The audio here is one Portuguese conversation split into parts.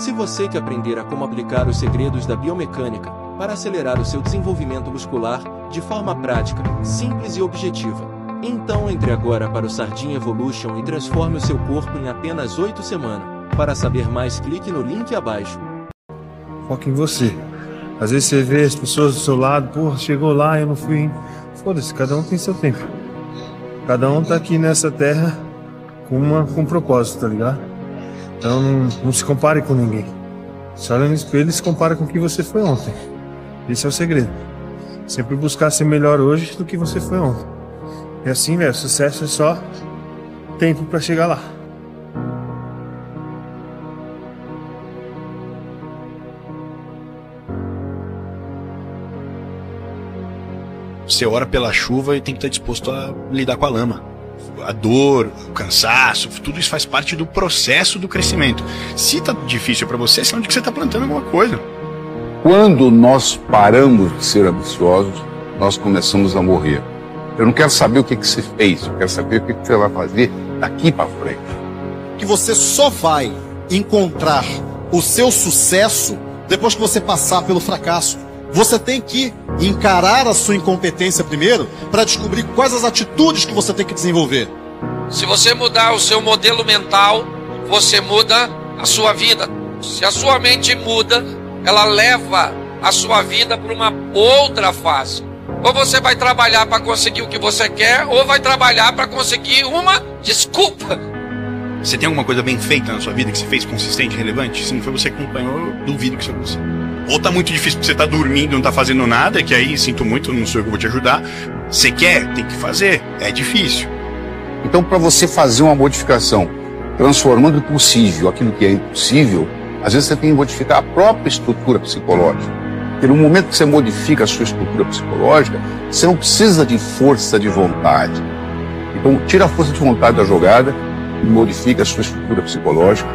Se você quer aprender a como aplicar os segredos da biomecânica para acelerar o seu desenvolvimento muscular de forma prática, simples e objetiva, então entre agora para o Sardinha Evolution e transforme o seu corpo em apenas 8 semanas. Para saber mais, clique no link abaixo. Foca em você. Às vezes você vê as pessoas do seu lado, porra, chegou lá, eu não fui. Foda-se, cada um tem seu tempo. Cada um tá aqui nessa terra com, uma, com um propósito, tá ligado? Então não, não se compare com ninguém. Se olha no espelho e se compara com o que você foi ontem. Esse é o segredo. Sempre buscar ser melhor hoje do que você foi ontem. E assim, velho, sucesso é só tempo para chegar lá. Você ora pela chuva e tem que estar disposto a lidar com a lama. A dor, o cansaço, tudo isso faz parte do processo do crescimento. Se tá difícil para você, é sinal de que você tá plantando alguma coisa. Quando nós paramos de ser ambiciosos, nós começamos a morrer. Eu não quero saber o que, que você fez, eu quero saber o que, que você vai fazer daqui para frente. Que você só vai encontrar o seu sucesso depois que você passar pelo fracasso. Você tem que encarar a sua incompetência primeiro para descobrir quais as atitudes que você tem que desenvolver. Se você mudar o seu modelo mental, você muda a sua vida. Se a sua mente muda, ela leva a sua vida para uma outra fase. Ou você vai trabalhar para conseguir o que você quer, ou vai trabalhar para conseguir uma desculpa. Você tem alguma coisa bem feita na sua vida que você fez consistente, relevante? Se não foi você que acompanhou, eu duvido que isso aconteça. Ou tá muito difícil porque você tá dormindo, não tá fazendo nada, que aí sinto muito, não sou eu que vou te ajudar. Você quer, tem que fazer. É difícil. Então, para você fazer uma modificação, transformando o possível aquilo que é impossível, às vezes você tem que modificar a própria estrutura psicológica. Porque no momento que você modifica a sua estrutura psicológica, você não precisa de força de vontade. Então, tira a força de vontade da jogada e modifica a sua estrutura psicológica.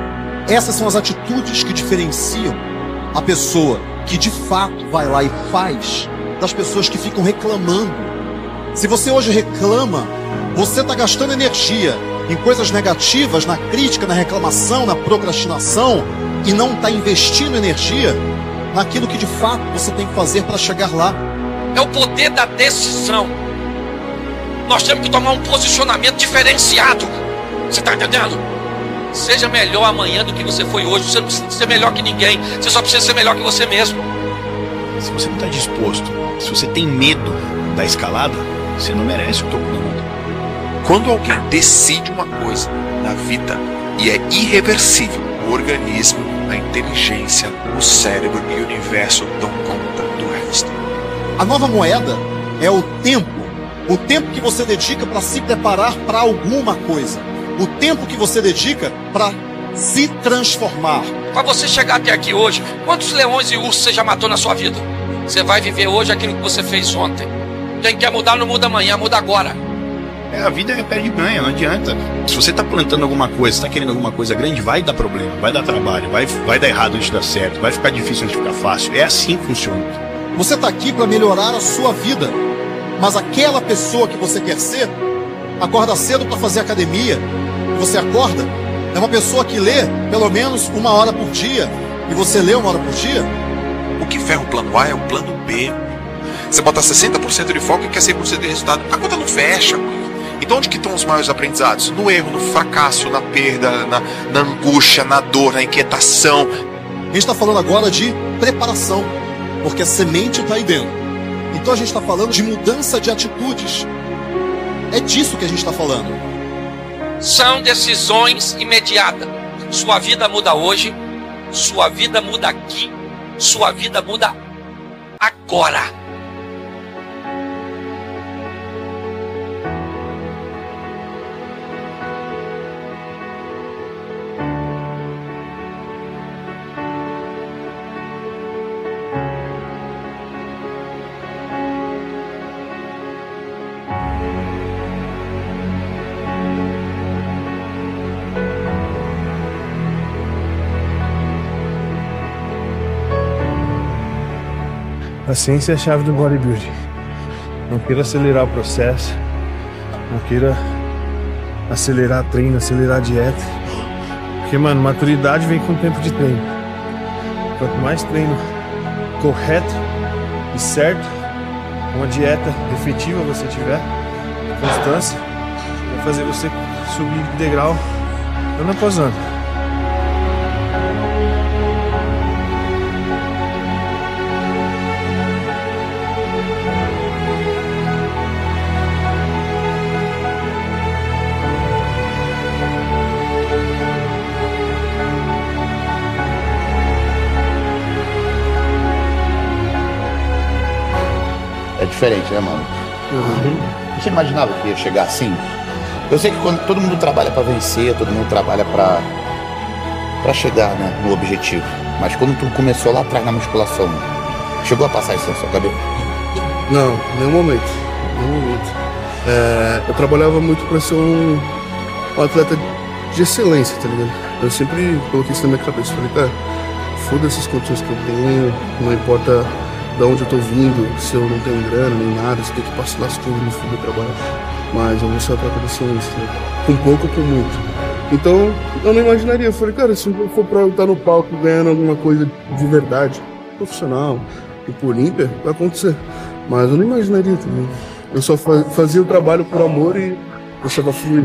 Essas são as atitudes que diferenciam a pessoa que de fato vai lá e faz das pessoas que ficam reclamando. Se você hoje reclama, você está gastando energia em coisas negativas, na crítica, na reclamação, na procrastinação e não está investindo energia naquilo que de fato você tem que fazer para chegar lá. É o poder da decisão. Nós temos que tomar um posicionamento diferenciado. Você está entendendo? Seja melhor amanhã do que você foi hoje. Você não precisa ser melhor que ninguém. Você só precisa ser melhor que você mesmo. Se você não está disposto, se você tem medo da escalada, você não merece o topo da montanha. Quando alguém decide uma coisa na vida e é irreversível, o organismo, a inteligência, o cérebro e o universo dão conta do resto. A nova moeda é o tempo. O tempo que você dedica para se preparar para alguma coisa. O tempo que você dedica para se transformar. Para você chegar até aqui hoje, quantos leões e ursos você já matou na sua vida? Você vai viver hoje aquilo que você fez ontem. Quem quer mudar não muda amanhã, muda agora. É, a vida é perde ganha, não adianta. Se você está plantando alguma coisa, está querendo alguma coisa grande, vai dar problema, vai dar trabalho, vai, vai dar errado antes de dar certo, vai ficar difícil antes de ficar fácil. É assim que funciona. Você está aqui para melhorar a sua vida. Mas aquela pessoa que você quer ser, acorda cedo para fazer academia. Você acorda, é uma pessoa que lê pelo menos uma hora por dia. E você lê uma hora por dia? O que ferra o plano A é o plano B. Você bota 60% de foco e quer 100% de resultado. A conta não fecha. Então onde que estão os maiores aprendizados? No erro, no fracasso, na perda, na, na angústia, na dor, na inquietação. A gente está falando agora de preparação, porque a semente está aí dentro. Então a gente está falando de mudança de atitudes. É disso que a gente está falando. São decisões imediatas. Sua vida muda hoje, sua vida muda aqui, sua vida muda agora. A ciência é a chave do bodybuilding. Não queira acelerar o processo, não queira acelerar treino, acelerar dieta. Porque, mano, maturidade vem com tempo de treino. Quanto mais treino correto e certo, uma dieta efetiva você tiver, constância, vai fazer você subir de degrau ano após ano. É diferente, né, mano? Você imaginava que ia chegar assim? Eu sei que quando todo mundo trabalha pra vencer, todo mundo trabalha pra para chegar, né, no objetivo. Mas quando tu começou lá atrás na musculação, chegou a passar isso na sua cabeça? Não, nenhum momento. Nenhum momento. É, eu trabalhava muito pra ser um, um atleta de excelência, tá ligado? Eu sempre coloquei isso na minha cabeça. Falei, cara, foda essas condições que eu tenho, não importa de onde eu tô vindo, se eu não tenho grana nem nada, se tem que passar as coisas no fundo do trabalho. Mas eu vou ser atleta tá ligado? Com pouco ou com muito. Então, eu não imaginaria. Eu falei, cara, se eu for pra eu estar no palco ganhando alguma coisa de verdade, profissional, tipo Olímpia, vai acontecer. Mas eu não imaginaria também. Eu só fa- fazia o trabalho por amor e deixava fluir.